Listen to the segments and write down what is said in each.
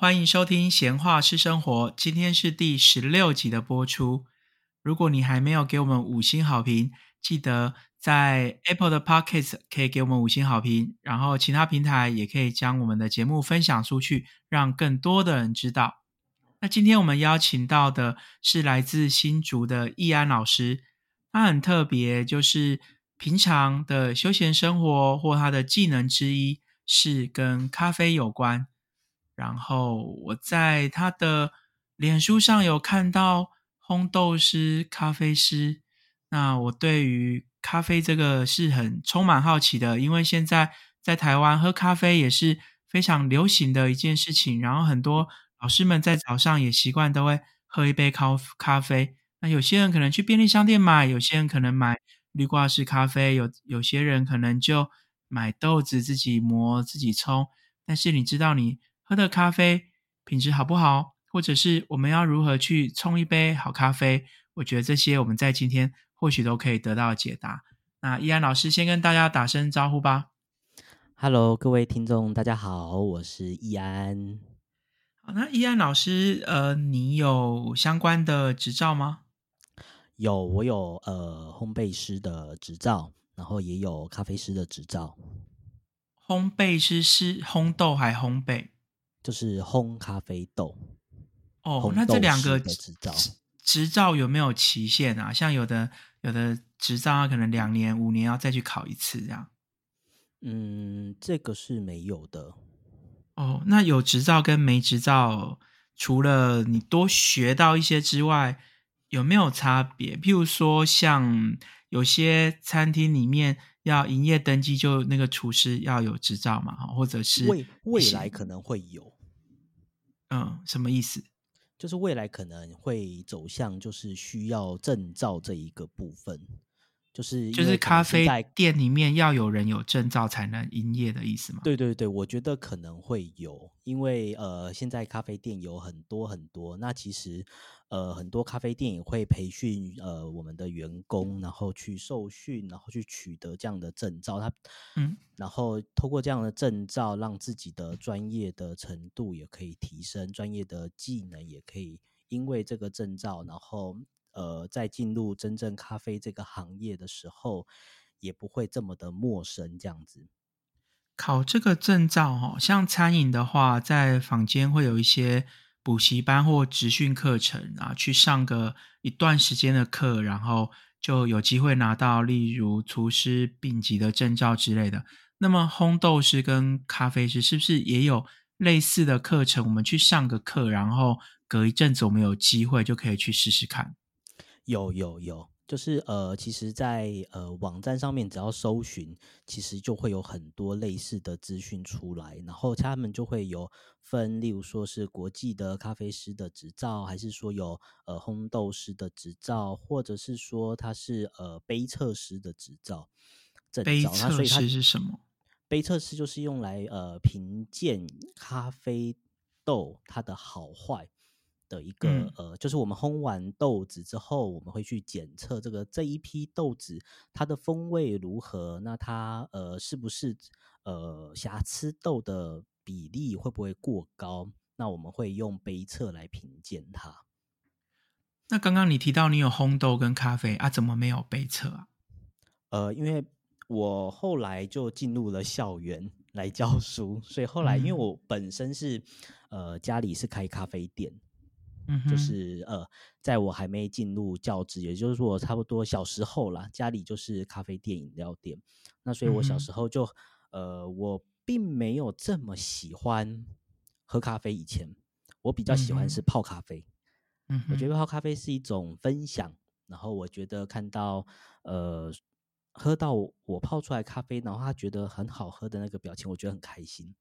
欢迎收听《闲话是生活》，今天是第十六集的播出。如果你还没有给我们五星好评，记得在 Apple 的 Podcast 可以给我们五星好评，然后其他平台也可以将我们的节目分享出去，让更多的人知道。那今天我们邀请到的是来自新竹的易安老师，他很特别，就是平常的休闲生活或他的技能之一是跟咖啡有关。然后我在他的脸书上有看到烘豆师、咖啡师。那我对于咖啡这个是很充满好奇的，因为现在在台湾喝咖啡也是非常流行的一件事情。然后很多老师们在早上也习惯都会喝一杯咖咖啡。那有些人可能去便利商店买，有些人可能买绿挂式咖啡，有有些人可能就买豆子自己磨自己冲。但是你知道你。喝的咖啡品质好不好，或者是我们要如何去冲一杯好咖啡？我觉得这些我们在今天或许都可以得到解答。那依安老师先跟大家打声招呼吧。Hello，各位听众，大家好，我是易安。好，那易安老师，呃，你有相关的执照吗？有，我有呃烘焙师的执照，然后也有咖啡师的执照。烘焙师是烘豆还烘焙？就是烘咖啡豆哦，那这两个执照执照有没有期限啊？像有的有的执照可能两年、五年要再去考一次这样。嗯，这个是没有的。哦，那有执照跟没执照，除了你多学到一些之外，有没有差别？譬如说，像有些餐厅里面。要营业登记，就那个厨师要有执照嘛，或者是未未来可能会有，嗯，什么意思？就是未来可能会走向就是需要证照这一个部分，就是就是咖啡店里面要有人有证照才能营业的意思吗？对对对，我觉得可能会有，因为呃，现在咖啡店有很多很多，那其实。呃，很多咖啡店也会培训呃我们的员工，然后去受训，然后去取得这样的证照。他嗯，然后通过这样的证照，让自己的专业的程度也可以提升，专业的技能也可以因为这个证照，然后呃，在进入真正咖啡这个行业的时候，也不会这么的陌生。这样子考这个证照，哈，像餐饮的话，在坊间会有一些。补习班或职训课程啊，去上个一段时间的课，然后就有机会拿到例如厨师丙级的证照之类的。那么烘豆师跟咖啡师是不是也有类似的课程？我们去上个课，然后隔一阵子我们有机会就可以去试试看。有有有。就是呃，其实，在呃网站上面，只要搜寻，其实就会有很多类似的资讯出来。然后他们就会有分，例如说是国际的咖啡师的执照，还是说有呃烘豆师的执照，或者是说他是呃杯测师的执照。杯测师是什么？杯测师就是用来呃评鉴咖啡豆它的好坏。的一个呃，就是我们烘完豆子之后，我们会去检测这个这一批豆子它的风味如何，那它呃是不是呃瑕疵豆的比例会不会过高？那我们会用杯测来评鉴它。那刚刚你提到你有烘豆跟咖啡啊，怎么没有杯测啊？呃，因为我后来就进入了校园来教书，所以后来因为我本身是呃家里是开咖啡店。就是呃，在我还没进入教职，也就是说我差不多小时候啦，家里就是咖啡店、饮料店。那所以我小时候就呃，我并没有这么喜欢喝咖啡。以前我比较喜欢是泡咖啡。嗯，我觉得泡咖啡是一种分享。然后我觉得看到呃，喝到我泡出来咖啡，然后他觉得很好喝的那个表情，我觉得很开心。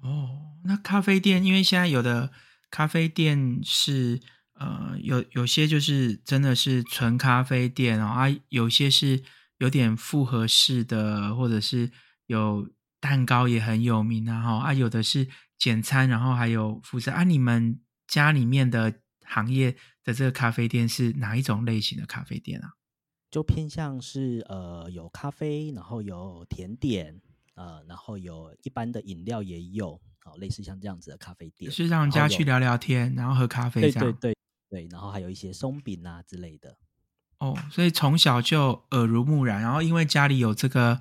哦，那咖啡店因为现在有的。咖啡店是呃有有些就是真的是纯咖啡店哦啊，有些是有点复合式的，或者是有蛋糕也很有名啊哈啊，有的是简餐，然后还有副食啊。你们家里面的行业的这个咖啡店是哪一种类型的咖啡店啊？就偏向是呃有咖啡，然后有甜点，呃，然后有一般的饮料也有，好，类似像这样子的咖啡店，是让人家去聊聊天，然后喝咖啡，对对对对，然后还有一些松饼啊之类的。哦，所以从小就耳濡目染，然后因为家里有这个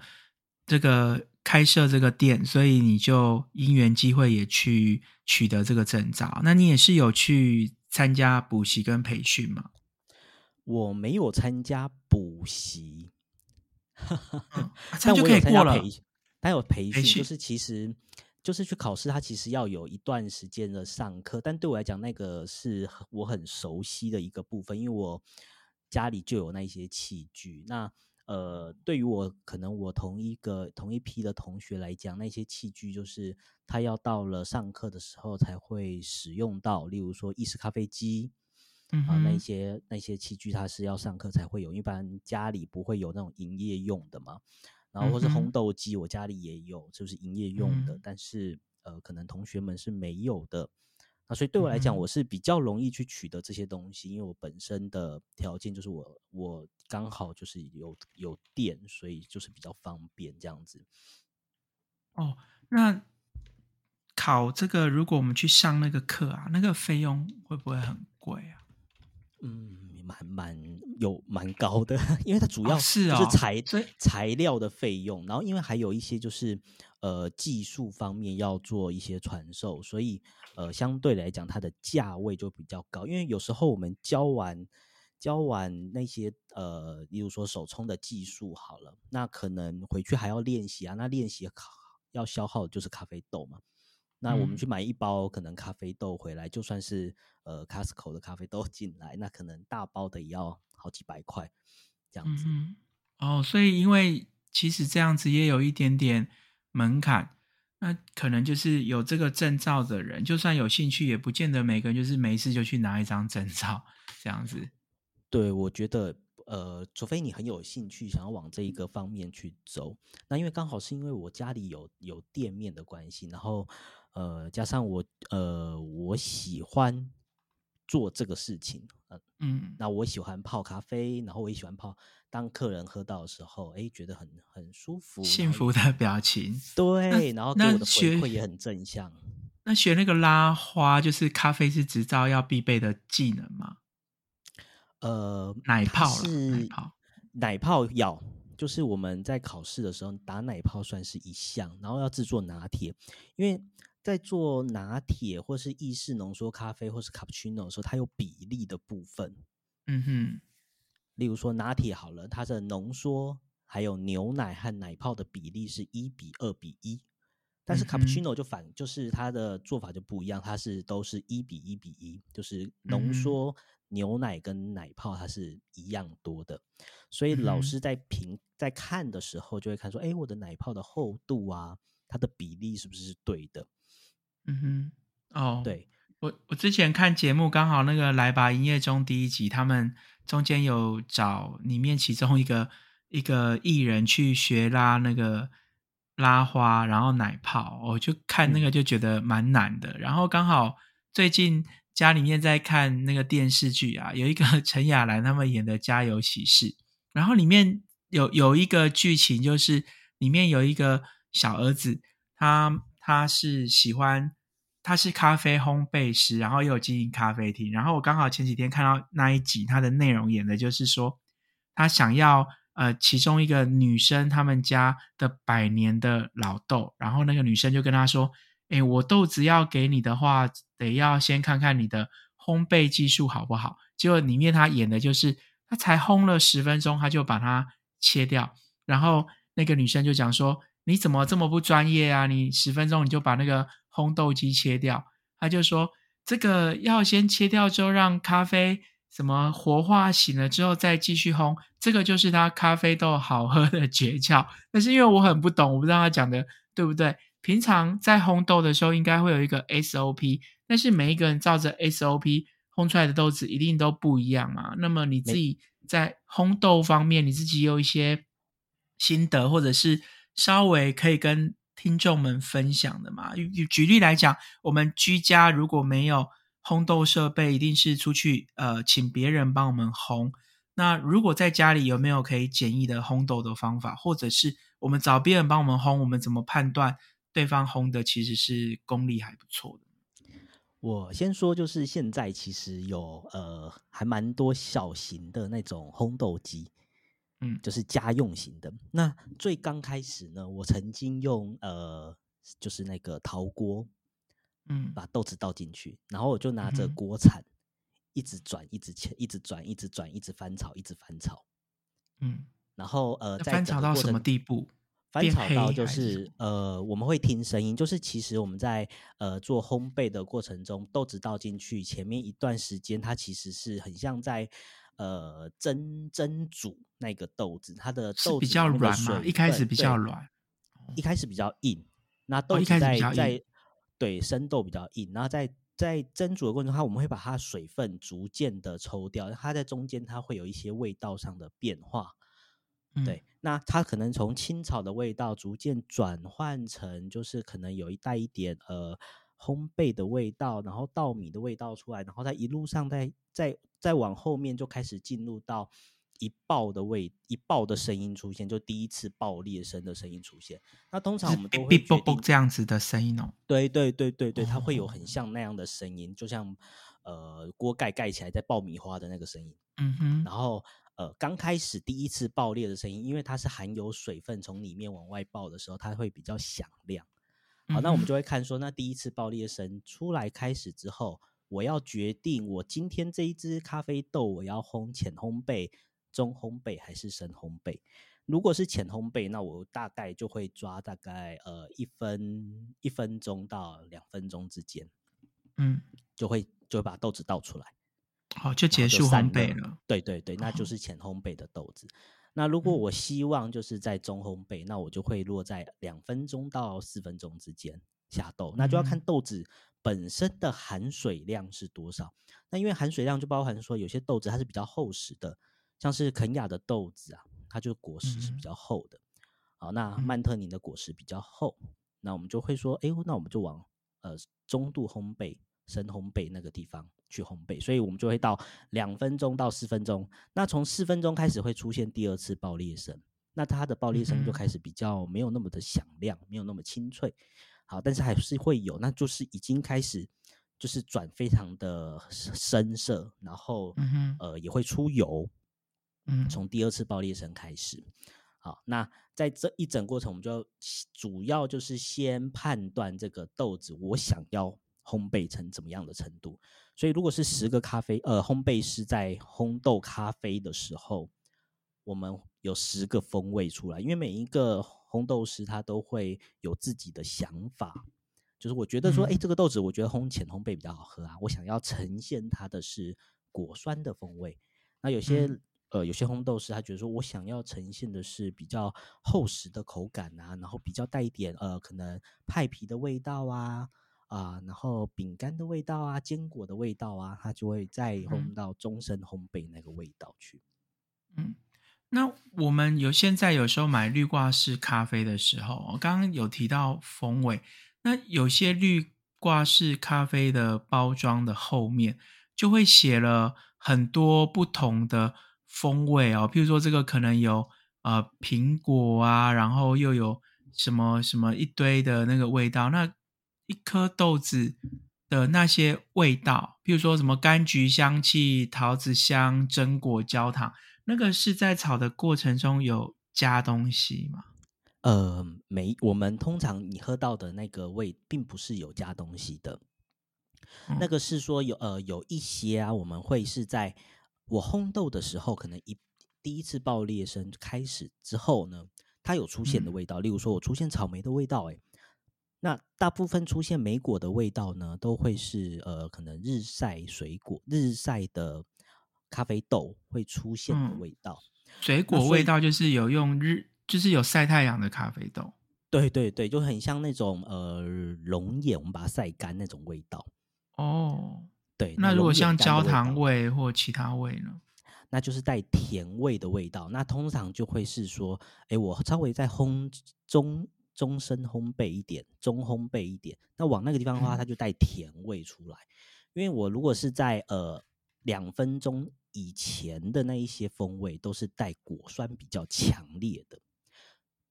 这个开设这个店，所以你就因缘机会也去取得这个证照。那你也是有去参加补习跟培训吗？我没有参加补习。但就可以过了。他有培训，就是其实就是去考试，他其实要有一段时间的上课。但对我来讲，那个是我很熟悉的一个部分，因为我家里就有那些器具。那呃，对于我可能我同一个同一批的同学来讲，那些器具就是他要到了上课的时候才会使用到，例如说意式咖啡机。啊，那些那些器具，它是要上课才会有，一般家里不会有那种营业用的嘛。然后或是烘豆机，我家里也有，就是营业用的，但是呃，可能同学们是没有的。那所以对我来讲，我是比较容易去取得这些东西，因为我本身的条件就是我我刚好就是有有电，所以就是比较方便这样子。哦，那考这个，如果我们去上那个课啊，那个费用会不会很贵啊？嗯，蛮蛮有蛮高的，因为它主要是就是材材料的费用，然后因为还有一些就是呃技术方面要做一些传授，所以呃相对来讲它的价位就比较高。因为有时候我们教完教完那些呃，例如说手冲的技术好了，那可能回去还要练习啊，那练习要消耗就是咖啡豆嘛。那我们去买一包可能咖啡豆回来，就算是呃 Costco 的咖啡豆进来，那可能大包的也要好几百块这样子。哦，所以因为其实这样子也有一点点门槛，那可能就是有这个证照的人，就算有兴趣，也不见得每个人就是没事就去拿一张证照这样子。对，我觉得呃，除非你很有兴趣，想要往这一个方面去走，那因为刚好是因为我家里有有店面的关系，然后。呃，加上我，呃，我喜欢做这个事情，嗯，那我喜欢泡咖啡，然后我也喜欢泡，当客人喝到的时候，哎，觉得很很舒服，幸福的表情，对，然后给我的回馈也很正向。那学那个拉花，就是咖啡师执照要必备的技能吗？呃，奶泡是奶泡，奶泡要。就是我们在考试的时候打奶泡算是一项，然后要制作拿铁，因为在做拿铁或是意式浓缩咖啡或是卡布奇诺的时候，它有比例的部分。嗯哼，例如说拿铁好了，它的浓缩还有牛奶和奶泡的比例是一比二比一，但是卡布奇诺就反，就是它的做法就不一样，它是都是一比一比一，就是浓缩。牛奶跟奶泡它是一样多的，所以老师在评在看的时候就会看说，哎，我的奶泡的厚度啊，它的比例是不是对的？嗯哼，哦，对。我我之前看节目，刚好那个来吧营业中第一集，他们中间有找里面其中一个一个艺人去学拉那个拉花，然后奶泡，我就看那个就觉得蛮难的，然后刚好最近。家里面在看那个电视剧啊，有一个 陈雅兰他们演的《家有喜事》，然后里面有有一个剧情，就是里面有一个小儿子，他他是喜欢他是咖啡烘焙师，然后又有经营咖啡厅，然后我刚好前几天看到那一集，他的内容演的就是说，他想要呃其中一个女生他们家的百年的老豆，然后那个女生就跟他说。哎，我豆子要给你的话，得要先看看你的烘焙技术好不好。结果里面他演的就是，他才烘了十分钟，他就把它切掉。然后那个女生就讲说：“你怎么这么不专业啊？你十分钟你就把那个烘豆机切掉？”他就说：“这个要先切掉之后，让咖啡什么活化醒了之后再继续烘，这个就是他咖啡豆好喝的诀窍。”但是因为我很不懂，我不知道他讲的对不对。平常在烘豆的时候，应该会有一个 SOP，但是每一个人照着 SOP 烘出来的豆子一定都不一样嘛。那么你自己在烘豆方面，你自己有一些心得，或者是稍微可以跟听众们分享的嘛？举举例来讲，我们居家如果没有烘豆设备，一定是出去呃请别人帮我们烘。那如果在家里有没有可以简易的烘豆的方法，或者是我们找别人帮我们烘，我们怎么判断对方烘的其实是功力还不错的？我先说，就是现在其实有呃还蛮多小型的那种烘豆机，嗯，就是家用型的。那最刚开始呢，我曾经用呃就是那个陶锅，嗯，把豆子倒进去，然后我就拿着锅铲一直转，一直切，一直转，一直转，一直翻炒，一直翻炒，嗯，然后呃在翻炒到什么地步？翻炒到就是呃，我们会听声音，就是其实我们在呃做烘焙的过程中，豆子倒进去前面一段时间，它其实是很像在呃蒸蒸煮那个豆子，它的豆子比较软嘛，一开始比较软，一开始比较硬，那豆子在在对生豆比较硬，然后在在蒸煮的过程中，它我们会把它水分逐渐的抽掉，它在中间它会有一些味道上的变化。对，那它可能从青草的味道逐渐转换成，就是可能有一带一点呃烘焙的味道，然后稻米的味道出来，然后它一路上再再再往后面就开始进入到一爆的位一爆的声音出现，就第一次爆裂声的声音出现。那通常我们都会决定这样子的声音哦。对对对对对，它会有很像那样的声音，就像呃锅盖盖起来在爆米花的那个声音。嗯哼，然后。呃，刚开始第一次爆裂的声音，因为它是含有水分从里面往外爆的时候，它会比较响亮。好，那我们就会看说，那第一次爆裂声出来开始之后，我要决定我今天这一支咖啡豆我要烘浅烘焙、中烘焙还是深烘焙。如果是浅烘焙，那我大概就会抓大概呃一分一分钟到两分钟之间，嗯，就会就会把豆子倒出来。好，就结束烘焙了。对对对，那就是浅烘焙的豆子。那如果我希望就是在中烘焙，那我就会落在两分钟到四分钟之间下豆。那就要看豆子本身的含水量是多少。那因为含水量就包含说，有些豆子它是比较厚实的，像是肯雅的豆子啊，它就果实是比较厚的。好，那曼特宁的果实比较厚，那我们就会说，哎，那我们就往呃中度烘焙。深烘焙那个地方去烘焙，所以我们就会到两分钟到四分钟。那从四分钟开始会出现第二次爆裂声，那它的爆裂声就开始比较没有那么的响亮，没有那么清脆。好，但是还是会有，那就是已经开始就是转非常的深色，然后嗯呃也会出油。嗯，从第二次爆裂声开始。好，那在这一整过程，我们就主要就是先判断这个豆子，我想要。烘焙成怎么样的程度？所以如果是十个咖啡，呃，烘焙师在烘豆咖啡的时候，我们有十个风味出来。因为每一个烘豆师他都会有自己的想法，就是我觉得说，哎，这个豆子我觉得烘浅烘焙比较好喝啊，我想要呈现它的是果酸的风味。那有些呃，有些烘豆师他觉得说我想要呈现的是比较厚实的口感啊，然后比较带一点呃，可能派皮的味道啊。啊，然后饼干的味道啊，坚果的味道啊，它就会再烘到终身烘焙那个味道去。嗯，那我们有现在有时候买绿挂式咖啡的时候，我刚刚有提到风味，那有些绿挂式咖啡的包装的后面就会写了很多不同的风味哦，譬如说这个可能有呃苹果啊，然后又有什么什么一堆的那个味道，那。一颗豆子的那些味道，譬如说什么柑橘香气、桃子香、榛果、焦糖，那个是在炒的过程中有加东西吗？呃，没，我们通常你喝到的那个味，并不是有加东西的。那个是说有呃有一些啊，我们会是在我烘豆的时候，可能一第一次爆裂声开始之后呢，它有出现的味道，例如说我出现草莓的味道，哎。那大部分出现莓果的味道呢，都会是呃，可能日晒水果、日晒的咖啡豆会出现的味道。水果味道就是有用日，就是有晒太阳的咖啡豆。对对对，就很像那种呃龙眼，我们把它晒干那种味道。哦，对。那如果像焦糖味或其他味呢？那就是带甜味的味道。那通常就会是说，哎，我稍微在烘中。中深烘焙一点，中烘焙一点，那往那个地方的话，它就带甜味出来。因为我如果是在呃两分钟以前的那一些风味都是带果酸比较强烈的。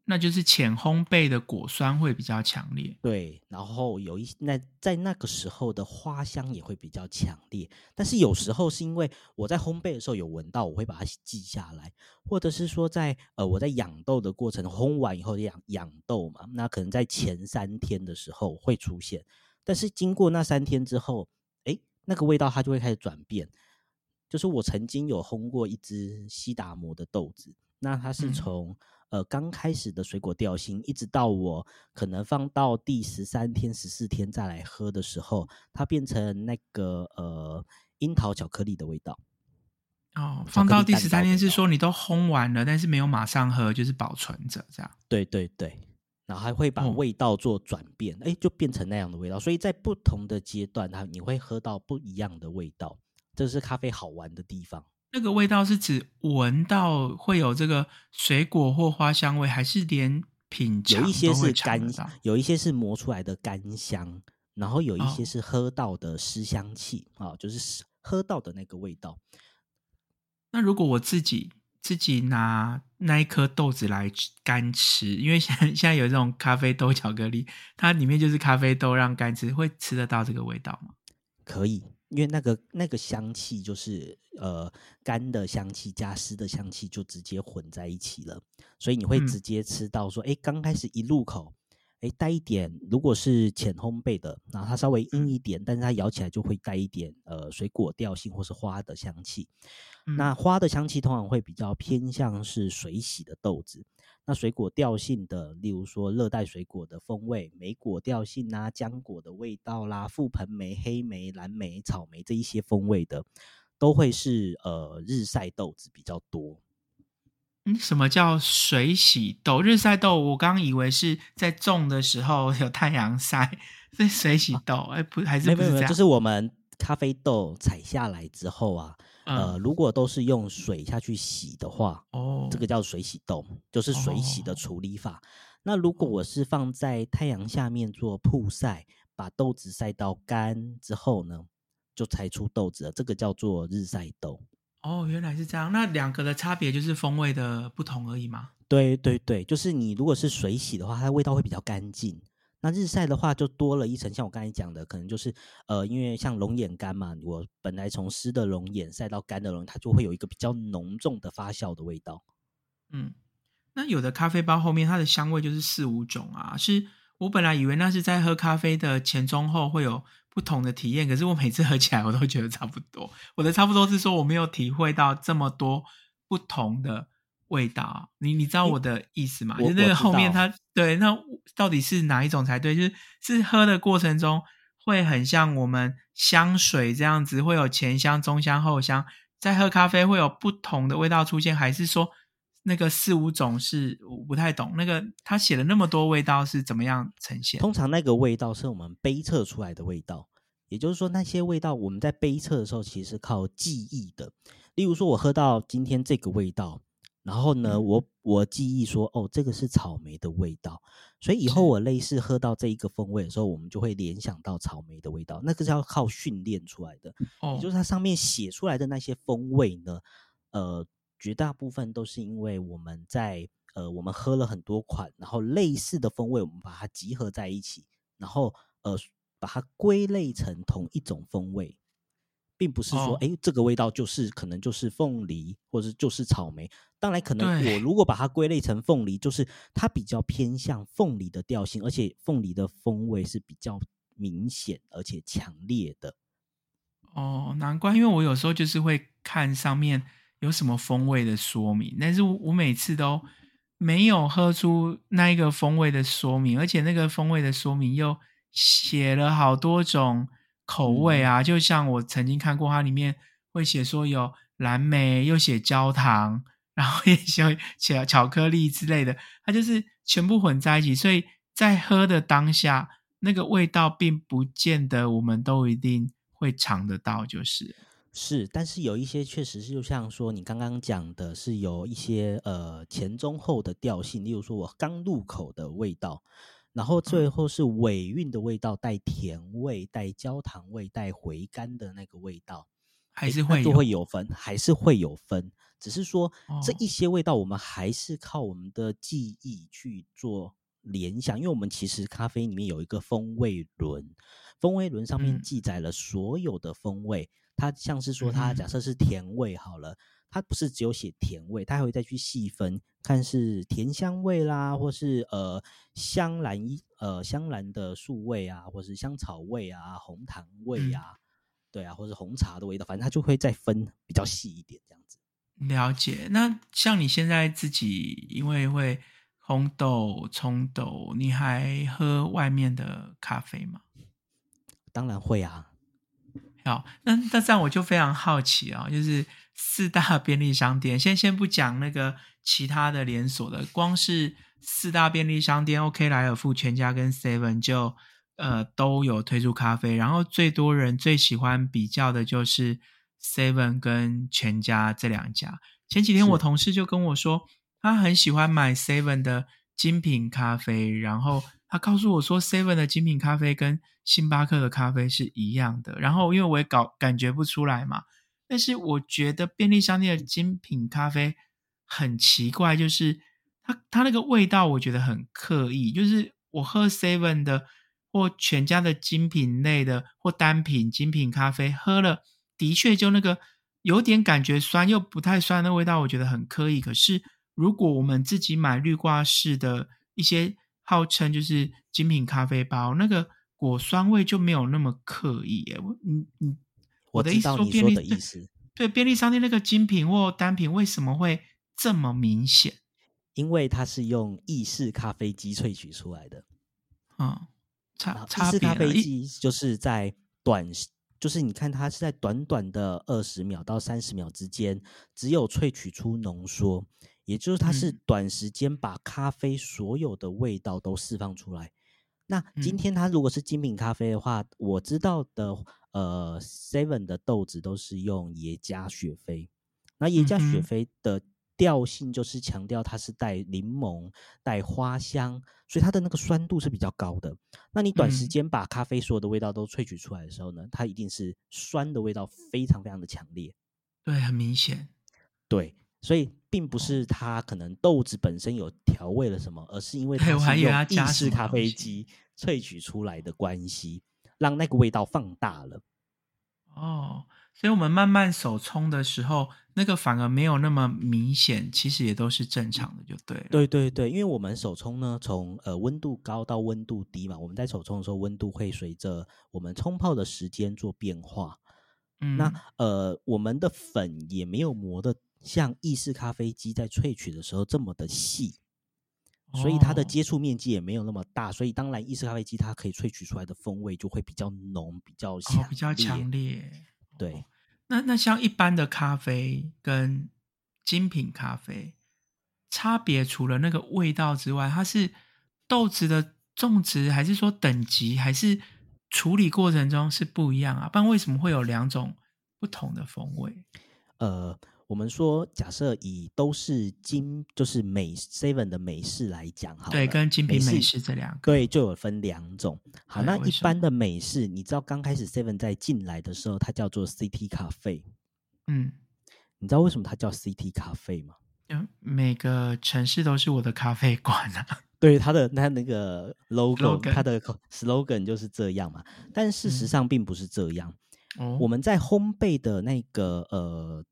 那就是浅烘焙的果酸会比较强烈，对，然后有一那在那个时候的花香也会比较强烈，但是有时候是因为我在烘焙的时候有闻到，我会把它记下来，或者是说在呃我在养豆的过程烘完以后养养豆嘛，那可能在前三天的时候会出现，但是经过那三天之后，哎，那个味道它就会开始转变，就是我曾经有烘过一只西达摩的豆子，那它是从。呃，刚开始的水果调性，一直到我可能放到第十三天、十四天再来喝的时候，它变成那个呃樱桃巧克力的味道。哦，放到第十三天是说你都烘完了，但是没有马上喝，就是保存着这样。对对对，然后还会把味道做转变，哎，就变成那样的味道。所以在不同的阶段，它你会喝到不一样的味道，这是咖啡好玩的地方。那个味道是指闻到会有这个水果或花香味，还是连品尝有一些是干，有一些是磨出来的干香，然后有一些是喝到的湿香气啊，就是喝到的那个味道。那如果我自己自己拿那一颗豆子来干吃，因为现现在有这种咖啡豆巧克力，它里面就是咖啡豆让干吃，会吃得到这个味道吗？可以。因为那个那个香气就是呃干的香气加湿的香气就直接混在一起了，所以你会直接吃到说，哎，刚开始一入口，哎，带一点，如果是浅烘焙的，然后它稍微硬一点，但是它咬起来就会带一点呃水果调性或是花的香气。那花的香气通常会比较偏向是水洗的豆子。那水果调性的，例如说热带水果的风味，莓果调性啊，浆果的味道啦，覆盆莓、黑莓、蓝莓、草莓这一些风味的，都会是呃日晒豆子比较多。嗯，什么叫水洗豆？日晒豆，我刚以为是在种的时候有太阳晒，是水洗豆。哎，不，还是不是这样？就是我们咖啡豆采下来之后啊。呃，如果都是用水下去洗的话，哦，这个叫水洗豆，就是水洗的处理法。那如果我是放在太阳下面做曝晒，把豆子晒到干之后呢，就裁出豆子了，这个叫做日晒豆。哦，原来是这样。那两个的差别就是风味的不同而已吗？对对对，就是你如果是水洗的话，它味道会比较干净。那日晒的话，就多了一层，像我刚才讲的，可能就是呃，因为像龙眼干嘛，我本来从湿的龙眼晒到干的龙，它就会有一个比较浓重的发酵的味道。嗯，那有的咖啡包后面它的香味就是四五种啊，是我本来以为那是在喝咖啡的前中后会有不同的体验，可是我每次喝起来我都觉得差不多。我的差不多是说我没有体会到这么多不同的。味道，你你知道我的意思吗？就那个后面它对，那到底是哪一种才对？就是是喝的过程中会很像我们香水这样子，会有前香、中香、后香。在喝咖啡会有不同的味道出现，还是说那个四五种是我不太懂？那个他写了那么多味道是怎么样呈现？通常那个味道是我们杯测出来的味道，也就是说那些味道我们在杯测的时候其实是靠记忆的。例如说，我喝到今天这个味道。然后呢，我我记忆说，哦，这个是草莓的味道，所以以后我类似喝到这一个风味的时候，我们就会联想到草莓的味道。那个是要靠训练出来的，哦也就是它上面写出来的那些风味呢，呃，绝大部分都是因为我们在呃，我们喝了很多款，然后类似的风味，我们把它集合在一起，然后呃，把它归类成同一种风味。并不是说，哎，这个味道就是可能就是凤梨，或者就是草莓。当然，可能我如果把它归类成凤梨，就是它比较偏向凤梨的调性，而且凤梨的风味是比较明显而且强烈的。哦，难怪，因为我有时候就是会看上面有什么风味的说明，但是我每次都没有喝出那一个风味的说明，而且那个风味的说明又写了好多种。口味啊，就像我曾经看过，它里面会写说有蓝莓，又写焦糖，然后 也写写巧克力之类的，它就是全部混在一起。所以在喝的当下，那个味道并不见得我们都一定会尝得到，就是是。但是有一些确实是，就像说你刚刚讲的，是有一些呃前中后的调性，例如说我刚入口的味道。然后最后是尾韵的味道，带甜味、带焦糖味、带回甘的那个味道，还是会就会有分，还是会有分。只是说这哦一些味道，我们还是靠我们的记忆去做联想，因为我们其实咖啡里面有一个风味轮，风味轮上面嗯记载了所有的风味。它像是说，它假设是甜味好了，它不是只有写甜味，它还会再去细分，看是甜香味啦，或是呃香兰呃香兰的树味啊，或是香草味啊，红糖味嗯啊，对啊，或是红茶的味道，反正它就会再分比较细一点这样子。了解。那像你现在自己，因为会烘豆、冲豆，你还喝外面的咖啡吗？当然会啊，好，那那这样我就非常好奇啊、就是四大 便利商店，先先不讲那个其他的连锁的，光是四大便利商店，OK 莱尔富、全家跟 Seven 就呃都有推出咖啡，然后最多人最喜欢比较的就是 Seven 跟全家这两家。前几天我同事就跟我说，他很喜欢买 Seven 的精品咖啡，然后他告诉我说，Seven 的精品咖啡跟星巴克的咖啡是一样的。然后因为我也搞感觉不出来嘛，但是我觉得便利商店的精品咖啡很奇怪，就是它它那个味道我觉得很刻意，就是我喝 Seven 的或全家的精品类的或单品精品咖啡喝了，的确就那个有点感觉酸又不太酸的味道，我觉得很刻意。可是如果我们自己买绿挂式的一些号称就是精品咖啡包，那个果酸味就没有那么刻意耶。我你你我的意思知道你说说便利的意思，对便利商店那个精品或单品为什么会这么明显？因为它是用意式咖啡机萃取出来的。嗯，差意式咖啡机就是在短，就是你看它是在短短的二十秒到三十秒之间，只有萃取出浓缩，也就是它是嗯短时间把咖啡所有的味道都释放出来。那今嗯天它如果是精品咖啡的话，我知道的，呃，Seven 的豆子都是用耶加雪菲，那耶加雪菲的调性就是强调它是带柠檬、带花香，所以它的那个酸度是比较高的。那你短时嗯间把咖啡所有的味道都萃取出来的时候呢，它一定是酸的味道非常非常的强烈。对，很明显。对，所以并不哦是它可能豆子本身有调味了什么，而是因为它是用意式咖啡机萃取出来的关系，让那个味道放大了。哦，所以我们慢慢手冲的时候，那个反而没有那么明显，其实也都是正常的，就对了。对对对，因为我们手冲呢，从呃温度高到温度低嘛，我们在手冲的时候，温度会随着我们冲泡的时间做变化。嗯，那呃，我们的粉也没有磨的像意式咖啡机在萃取的时候这么的细，所以它的哦接触面积也没有那么大，所以当然意式咖啡机它可以萃取出来的风味就会比较浓、比较强、哦比较强。烈。对哦那那像一般的咖啡跟精品咖啡差别，除了那个味道之外，它是豆子的种植，还是说等级，还是处理过程中是不一样啊？不然为什么会有两种不同的风味？呃，我们说假设以都是精，就是美 seven 的美式来讲，好，对，跟精品美美式这两个，对，就有分两种。好，那一般的美式，你知道刚开始 Seven 在进来的时候，它叫做 City 咖啡。嗯，你知道为什么它叫 City 咖啡吗？就每个城市都是我的咖啡馆啊。对，它的它那个 logo，它的 slogan 就是这样嘛。但事实嗯上并不是这样。哦，我们在烘焙的那个呃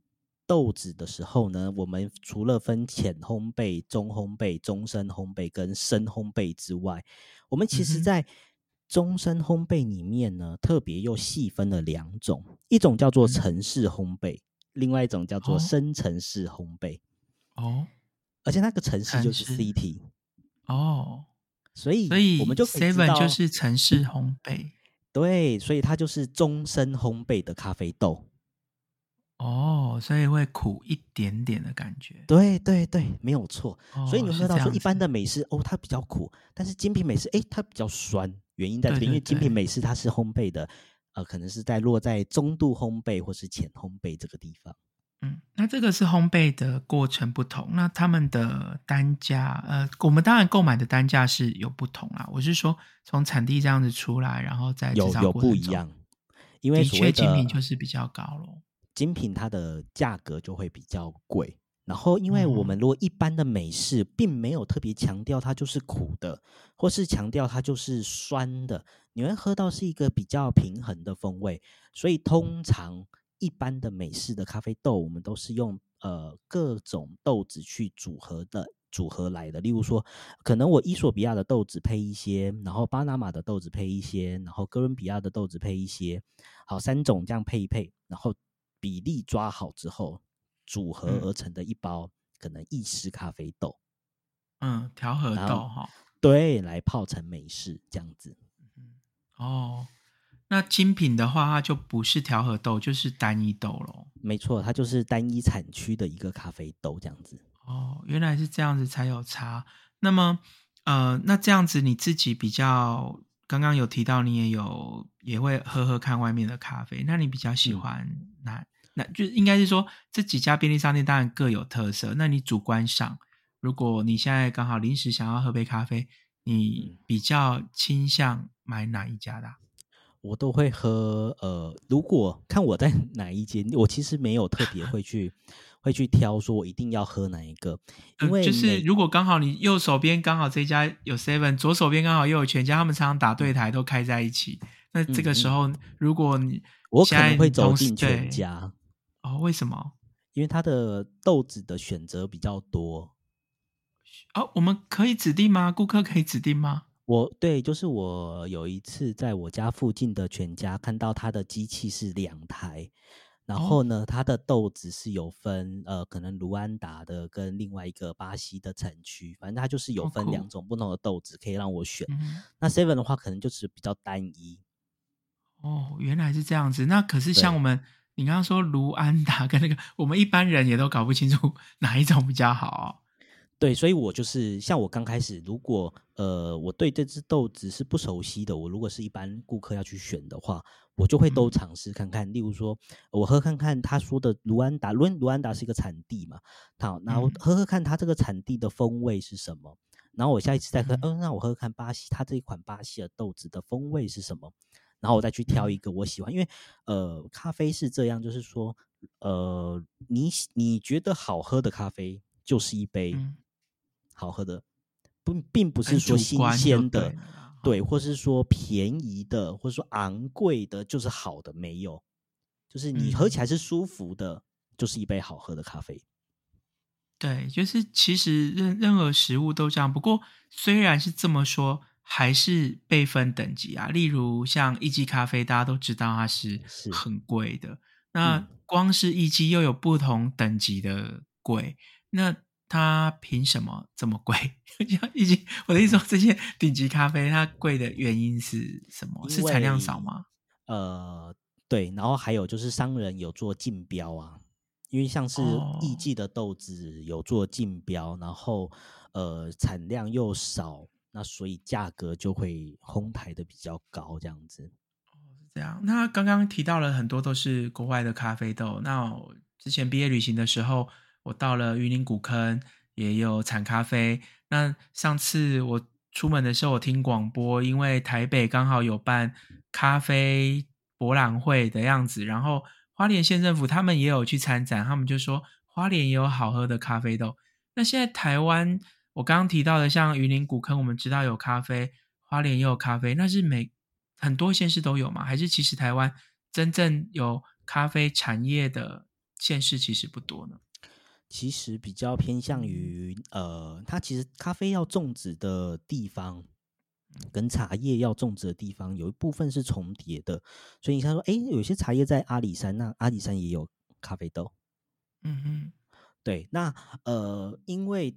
豆子的时候呢，我们除了分浅烘焙、中烘焙、中深烘焙跟深烘焙之外，我们其实在中深烘焙里面呢，特别又细分了两种，一种叫做嗯。城市烘焙，另外一种叫做哦。深城市烘焙。哦。而且那个城市就是 city，哦，所以所以我们就 Seven，就是城市烘焙。对，所以它就是中深烘焙的咖啡豆。哦，所以会苦一点点的感觉。对对对，没有错。所以你哦会喝到说，一般的美式哦，它比较苦，但是精品美式，诶，它比较酸。原因在这边，因为精品美式它是烘焙的，呃，可能是在落在中度烘焙或是浅烘焙这个地方。嗯，那这个是烘焙的过程不同，那他们的单价，呃，我们当然购买的单价是有不同啦。我是说，从产地这样子出来，然后在制造有有不一样，因为的所谓的确精品就是比较高咯。精品它的价格就会比较贵。然后，因为我们如果一般的美式并没有特别强调它就是苦的，或是强调它就是酸的，你会喝到是一个比较平衡的风味。所以，通常一般的美式的咖啡豆，我们都是用呃各种豆子去组合的组合来的。例如说，可能我伊索比亚的豆子配一些，然后巴拿马的豆子配一些，然后哥伦比亚的豆子配一些，好三种这样配一配，然后比例抓好之后。组合而成的一包可能意式咖啡豆，嗯，调和豆哈，对，来泡成美式这样子。哦，那精品的话，它就不是调和豆，就是单一豆咯。没错，它就是单一产区的一个咖啡豆这样子。哦，原来是这样子才有差。那么，呃，那这样子你自己比较，刚刚有提到你也有也会喝喝看外面的咖啡，那你比较喜欢哪？那就应该是说，这几家便利商店当然各有特色。那你主观上，如果你现在刚好临时想要喝杯咖啡，你比较倾向买哪一家的？我都会喝。呃，如果看我在 哪一间，我其实没有特别会去会去挑，说我一定要喝哪一个。因为就是如果刚好你右手边刚好这家有 Seven，左手边刚好又有全家，他们常常打对台都开在一起。那这个时候，如果你我可能会走进全家。哦，为什么？因为它的豆子的选择比较多。哦，我们可以指定吗？顾客可以指定吗？我对，就是我有一次在我家附近的全家看到它的机器是两台，然后呢，它的豆子是有分呃，可能卢安达的跟另外一个巴西的产区，反正它就是有分两种不同的豆子可以让我选。那 Seven 的话，可能就是比较单一。哦，原来是这样子。那可是像我们。你刚刚说卢安达跟那个，我们一般人也都搞不清楚 哪一种比较好。对，所以我就是像我刚开始，如果呃我对这只豆子是不熟悉的，我如果是一般顾客要去选的话，我就会都尝试看看。例如说，我喝看看他说的卢安达，卢卢安达是一个产地嘛，好，然后喝喝看它这个产地的风味是什么，然后我下一次再喝，嗯，那我喝喝看巴西，它这一款巴西的豆子的风味是什么。然后我再去挑一个我喜欢，因为呃，咖啡是这样，就是说，呃，你你觉得好喝的咖啡就是一杯好喝的，不，并不是说新鲜的，对，或是说便宜的，或者说昂贵的，就是好的，没有，就是你喝起来是舒服的，就是一杯好喝的咖啡。对，就是其实任任何食物都这样，不过虽然是这么说。还是被分等级啊，例如像一级咖啡，大家都知道它是很贵的。那光是一级又有不同等级的贵，那它凭什么这么贵？以及，我的意思说，这些顶级咖啡它贵的原因是什么？是产量少吗？呃，对。然后还有就是商人有做竞标啊，因为像是艺季的豆子有做竞标，然后呃产量又少。那所以价格就会哄抬的比较高，这样子。哦，是这样。那刚刚提到了很多都是国外的咖啡豆。那之前毕业旅行的时候，我到了云林古坑，也有产咖啡。那上次我出门的时候，我听广播，因为台北刚好有办咖啡博览会的样子，然后花莲县政府他们也有去参展，他们就说花莲也有好喝的咖啡豆。那现在台湾。我刚刚提到的，像云林古坑，我们知道有咖啡，花莲也有咖啡，那是每很多县市都有吗？还是其实台湾真正有咖啡产业的县市其实不多呢？其实比较偏向于，呃，它其实咖啡要种植的地方跟茶叶要种植的地方有一部分是重叠的，所以你看说，哎，有些茶叶在阿里山，那阿里山也有咖啡豆。嗯嗯，对，那呃，因为。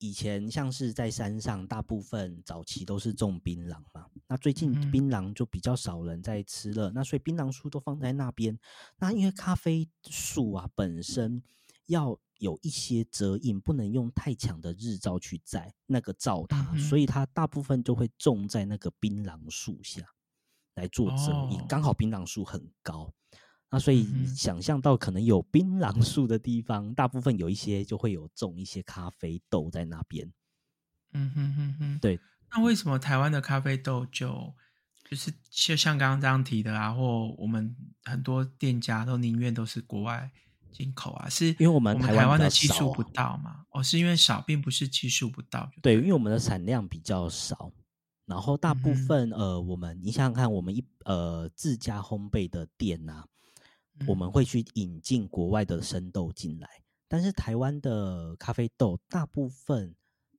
以前像是在山上，大部分早期都是种槟榔嘛。那最近槟榔就比较少人在吃了，那所以槟榔树都放在那边。那因为咖啡树啊本身要有一些遮印，不能用太强的日照去晒那个照它，所以它大部分就会种在那个槟榔树下来做遮荫。刚好槟榔树很高。那所以想象到可能有槟榔树的地方，大部分有一些就会有种一些咖啡豆在那边。嗯哼哼哼，对。那为什么台湾的咖啡豆就就是就像刚刚这样提的啊，或我们很多店家都宁愿都是国外进口啊，是因为我们台湾的技术不到嘛？哦，是因为少，并不是技术不到。对，因为我们的产量比较少，然后大部分呃，我们你想想看，我们一呃自家烘焙的店呐，我们会去引进国外的生豆进来，但是台湾的咖啡豆大部分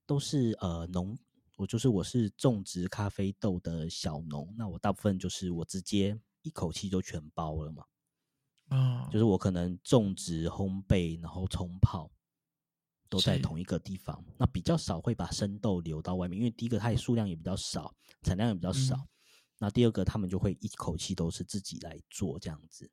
都是呃农。我就是我是种植咖啡豆的小农，那我大部分就是我直接一口气就全包了嘛。哦，就是我可能种植、烘焙，然后冲泡，都在同一个地方。那比较少会把生豆留到外面，因为第一个它的数量也比较少，产量也比较少。那第二个他们就会一口气都是自己来做这样子。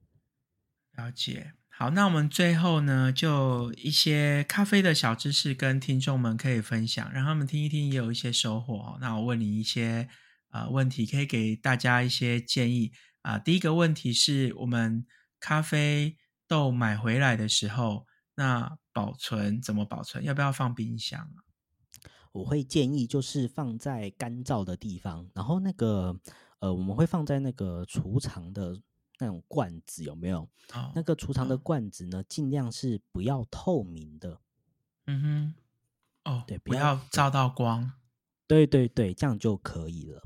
了解。好，那我们最后呢，就一些咖啡的小知识跟听众们可以分享，让他们听一听，也有一些收获。那我问你一些呃问题，可以给大家一些建议啊。第一个问题是我们咖啡豆买回来的时候，那保存怎么保存？要不要放冰箱啊？我会建议就是放在干燥的地方，然后那个呃，我们会放在那个储藏的。那种罐子有没有？那个储藏的罐子呢？尽量是不要透明的。嗯哼，哦，对，不要照到光。对对对，这样就可以了。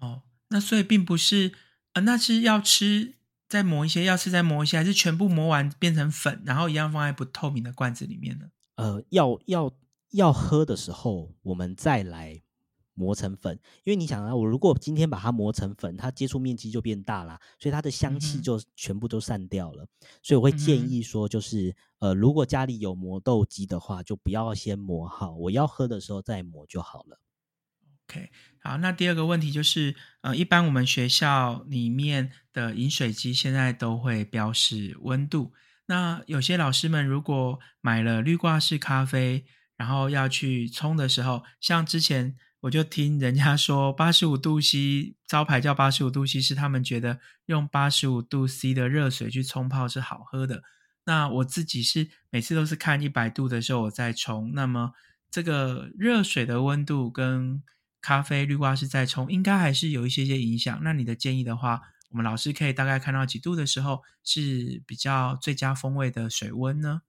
哦，那所以并不是呃，那是要吃再磨一些，要是再磨一些，还是全部磨完变成粉，然后一样放在不透明的罐子里面呢？呃，要要要喝的时候，我们再来。磨成粉，因为你想啊，我如果今天把它磨成粉，它接触面积就变大了，所以它的香气就全部都散掉了。所以我会建议说，就是呃，如果家里有磨豆机的话，就不要先磨好，我要喝的时候再磨就好了。OK，好，那第二个问题就是，呃，一般我们学校里面的饮水机现在都会标示温度，那有些老师们如果买了滤挂式咖啡，然后要去冲的时候，像之前。我就听人家说，八十五度 C 招牌叫八十五度 C，是他们觉得用八十五度 C 的热水去冲泡是好喝的。那我自己是每次都是看一百度的时候我再冲。那么这个热水的温度跟咖啡滤挂式再冲，应该还是有一些些影响。那你的建议的话，我们老师可以大概看到几度的时候是比较最佳风味的水温呢？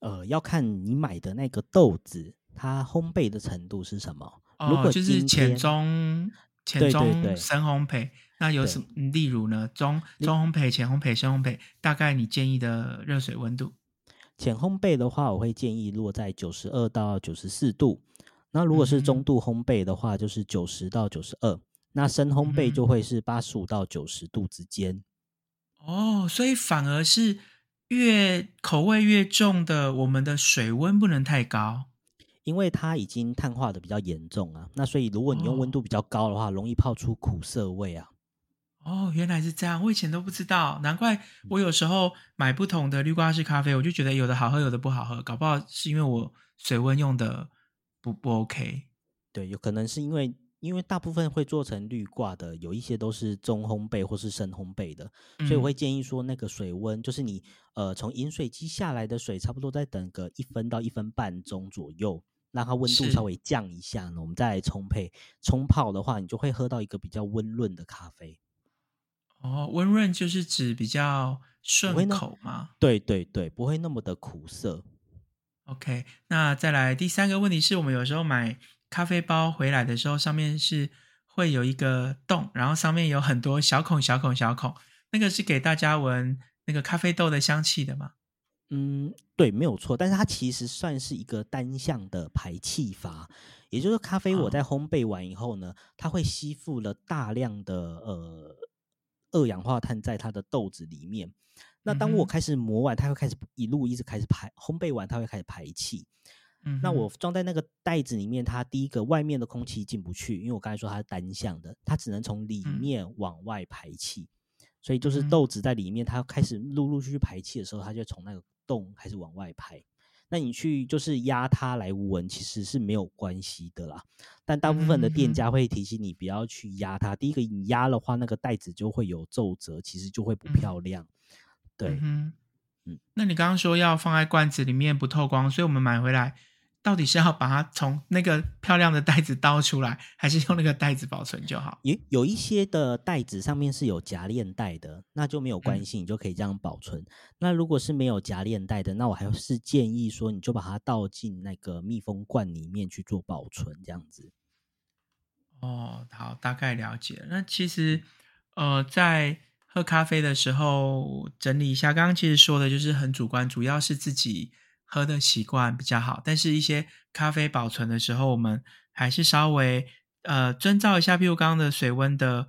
呃，要看你买的那个豆子，它烘焙的程度是什么。哦，就是浅中浅中深烘焙，那有什么？例如呢？中中烘焙、浅烘焙、深烘焙，大概你建议的热水温度？浅烘焙的话，我会建议落在九十二到九十四度。那如果是中度烘焙的话，就是九十到九十二。那深烘焙就会是八十五到九十度之间。哦，所以反而是越口味越重的，我们的水温不能太高。因为它已经碳化的比较严重啊，那所以如果你用温度比较高的话，容易泡出苦涩味啊。哦，原来是这样，我以前都不知道，难怪我有时候买不同的绿挂式咖啡，我就觉得有的好喝，有的不好喝，搞不好是因为我水温用的不不 OK。对，有可能是因为因为大部分会做成绿挂的，有一些都是中烘焙或是深烘焙的，所以我会建议说，那个水温就是你呃从饮水机下来的水，差不多再等个一分到一分半钟左右。让它温度稍微降一下呢，我们再来冲配冲泡的话，你就会喝到一个比较温润的咖啡。哦，温润就是指比较顺口吗？对对对，不会那么的苦涩。OK，那再来第三个问题是我们有时候买咖啡包回来的时候，上面是会有一个洞，然后上面有很多小孔、小孔、小孔，那个是给大家闻那个咖啡豆的香气的吗？嗯，对，没有错，但是它其实算是一个单向的排气阀，也就是咖啡我在烘焙完以后呢，它会吸附了大量的呃二氧化碳在它的豆子里面。那当我开始磨完，它会开始一路一直开始排烘焙完，它会开始排气。嗯，那我装在那个袋子里面，它第一个外面的空气进不去，因为我刚才说它是单向的，它只能从里面往外排气。所以就是豆子在里面，它开始陆陆续续排气的时候，它就从那个洞开始往外排。那你去就是压它来闻，其实是没有关系的啦。但大部分的店家会提醒你不要去压它。第一个，你压的话，那个袋子就会有皱褶，其实就会不漂亮。对，嗯，那你刚刚说要放在罐子里面不透光，所以我们买回来到底是要把它从那个漂亮的袋子倒出来，还是用那个袋子保存就好？有有一些的袋子上面是有夹链袋的，那就没有关系，你就可以这样保存。那如果是没有夹链袋的，那我还是建议说，你就把它倒进那个密封罐里面去做保存，这样子。哦，好，大概了解。那其实，呃，在喝咖啡的时候整理一下，刚刚其实说的就是很主观，主要是自己。喝的习惯比较好，但是一些咖啡保存的时候，我们还是稍微呃遵照一下，比如刚刚的水温的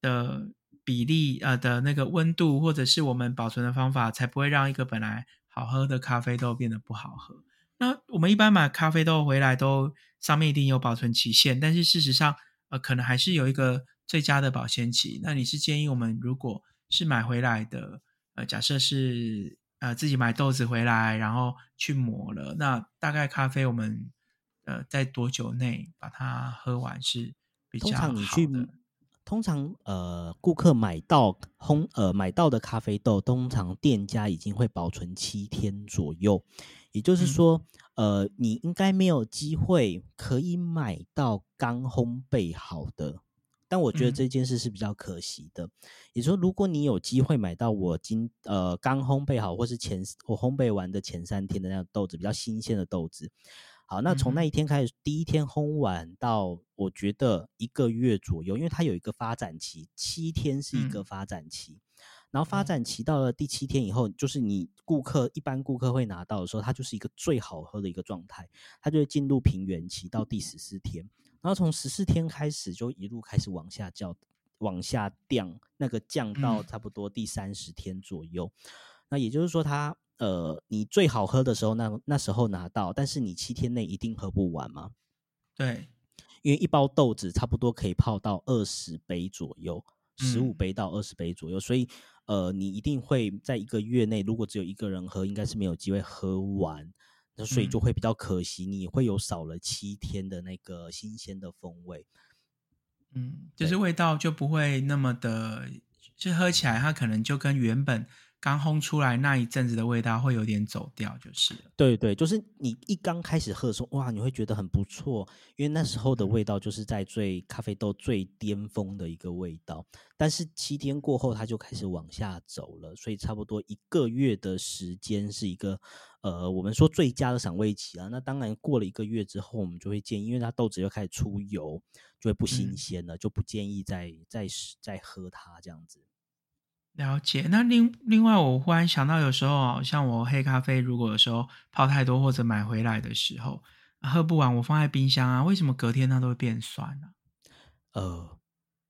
的比例呃的那个温度，或者是我们保存的方法，才不会让一个本来好喝的咖啡豆变得不好喝。那我们一般买咖啡豆回来都上面一定有保存期限，但是事实上呃可能还是有一个最佳的保鲜期。那你是建议我们如果是买回来的呃假设是。呃，自己买豆子回来，然后去磨了。那大概咖啡，我们呃在多久内把它喝完是比较好的？通常呃，顾客买到烘呃买到的咖啡豆，通常店家已经会保存七天左右。也就是说，呃，你应该没有机会可以买到刚烘焙好的。但我觉得这件事是比较可惜的。也说，如果你有机会买到我今呃刚烘焙好，或是前我烘焙完的前三天的那样豆子，比较新鲜的豆子，好，那从那一天开始，第一天烘完到我觉得一个月左右，因为它有一个发展期，七天是一个发展期，然后发展期到了第七天以后，就是你顾客一般顾客会拿到的时候，它就是一个最好喝的一个状态，它就会进入平原期到第十四天。然后从十四天开始就一路开始往下降，往下降，那个降到差不多第三十天左右。那也就是说，它呃，你最好喝的时候，那那时候拿到，但是你七天内一定喝不完吗？对，因为一包豆子差不多可以泡到二十杯左右，十五杯到二十杯左右，所以呃，你一定会在一个月内，如果只有一个人喝，应该是没有机会喝完。所以就会比较可惜，你会有少了七天的那个新鲜的风味，嗯，就是味道就不会那么的，就喝起来它可能就跟原本。刚烘出来那一阵子的味道会有点走掉，就是对对，就是你一刚开始喝的时候，哇，你会觉得很不错，因为那时候的味道就是在最咖啡豆最巅峰的一个味道。但是七天过后，它就开始往下走了，所以差不多一个月的时间是一个呃，我们说最佳的赏味期啊。那当然过了一个月之后，我们就会建议，因为它豆子又开始出油，就会不新鲜了，就不建议再再再喝它这样子。了解。那另另外，我忽然想到，有时候像我黑咖啡，如果有时候泡太多或者买回来的时候喝不完，我放在冰箱啊，为什么隔天它都会变酸呢？呃，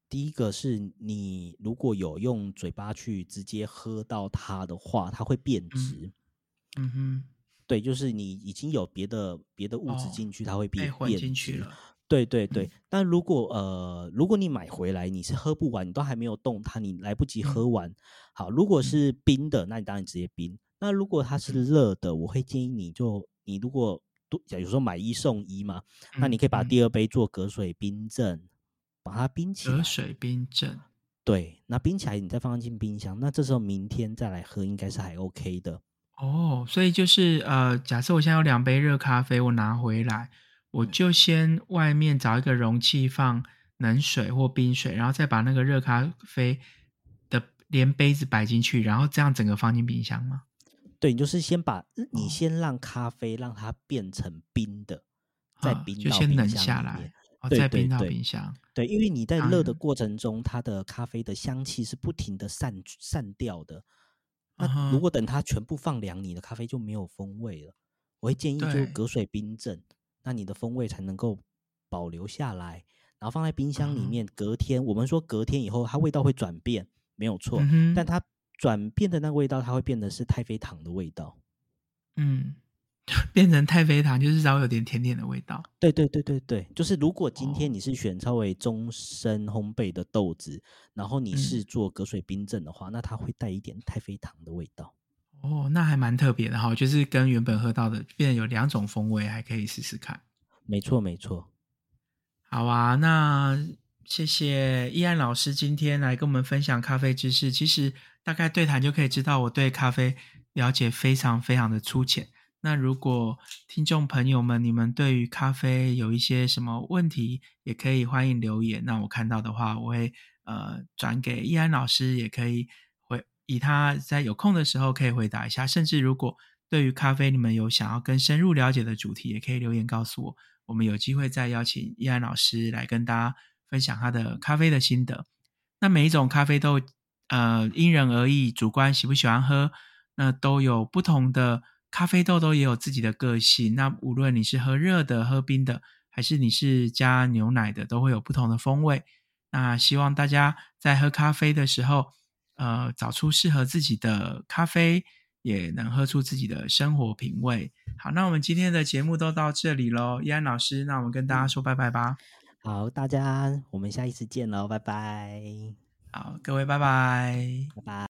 第一个是你如果有用嘴巴去直接喝到它的话，它会变质。嗯哼，对，就是你已经有别的别的物质进去，它会变变进去了。对对对，但如果呃，如果你买回来你是喝不完，你都还没有动它，你来不及喝完。好，如果是冰的，那你当然直接冰。那如果它是热的，我会建议你就你如果多，假如说买一送一嘛，那你可以把第二杯做隔水冰镇，把它冰起来。隔水冰镇。对，那冰起来你再放进冰箱，那这时候明天再来喝应该是还 OK 的。哦，所以就是呃，假设我现在有两杯热咖啡，我拿回来。我就先外面找一个容器放冷水或冰水，然后再把那个热咖啡的连杯子摆进去，然后这样整个放进冰箱吗？对，你就是先把你先让咖啡让它变成冰的，再冰就先冷下来，再冰到冰箱。对，因为你在热的过程中，它的咖啡的香气是不停的散散掉的。那如果等它全部放凉，你的咖啡就没有风味了。我会建议就隔水冰镇。那你的风味才能够保留下来，然后放在冰箱里面，隔天我们说隔天以后它味道会转变，没有错，但它转变的那个味道，它会变得是太妃糖的味道，嗯，变成太妃糖就是稍微有点甜甜的味道。对对对对对，就是如果今天你是选稍微中深烘焙的豆子，然后你是做隔水冰镇的话，那它会带一点太妃糖的味道。哦，那还蛮特别的哈，就是跟原本喝到的变有两种风味，还可以试试看。没错，没错。好啊，那谢谢易安老师今天来跟我们分享咖啡知识。其实大概对谈就可以知道，我对咖啡了解非常非常的粗浅。那如果听众朋友们，你们对于咖啡有一些什么问题，也可以欢迎留言。那我看到的话，我会呃转给易安老师，也可以回以他在有空的时候可以回答一下。甚至如果对于咖啡你们有想要更深入了解的主题，也可以留言告诉我。我们有机会再邀请易安老师来跟大家分享他的咖啡的心得。那每一种咖啡豆呃因人而异，主观喜不喜欢喝，那都有不同的。咖啡豆都也有自己的个性，那无论你是喝热的、喝冰的，还是你是加牛奶的，都会有不同的风味。那希望大家在喝咖啡的时候，呃，找出适合自己的咖啡，也能喝出自己的生活品味。好，那我们今天的节目都到这里喽，依安老师，那我们跟大家说拜拜吧。好，大家我们下一次见喽，拜拜。好，各位拜拜，拜拜。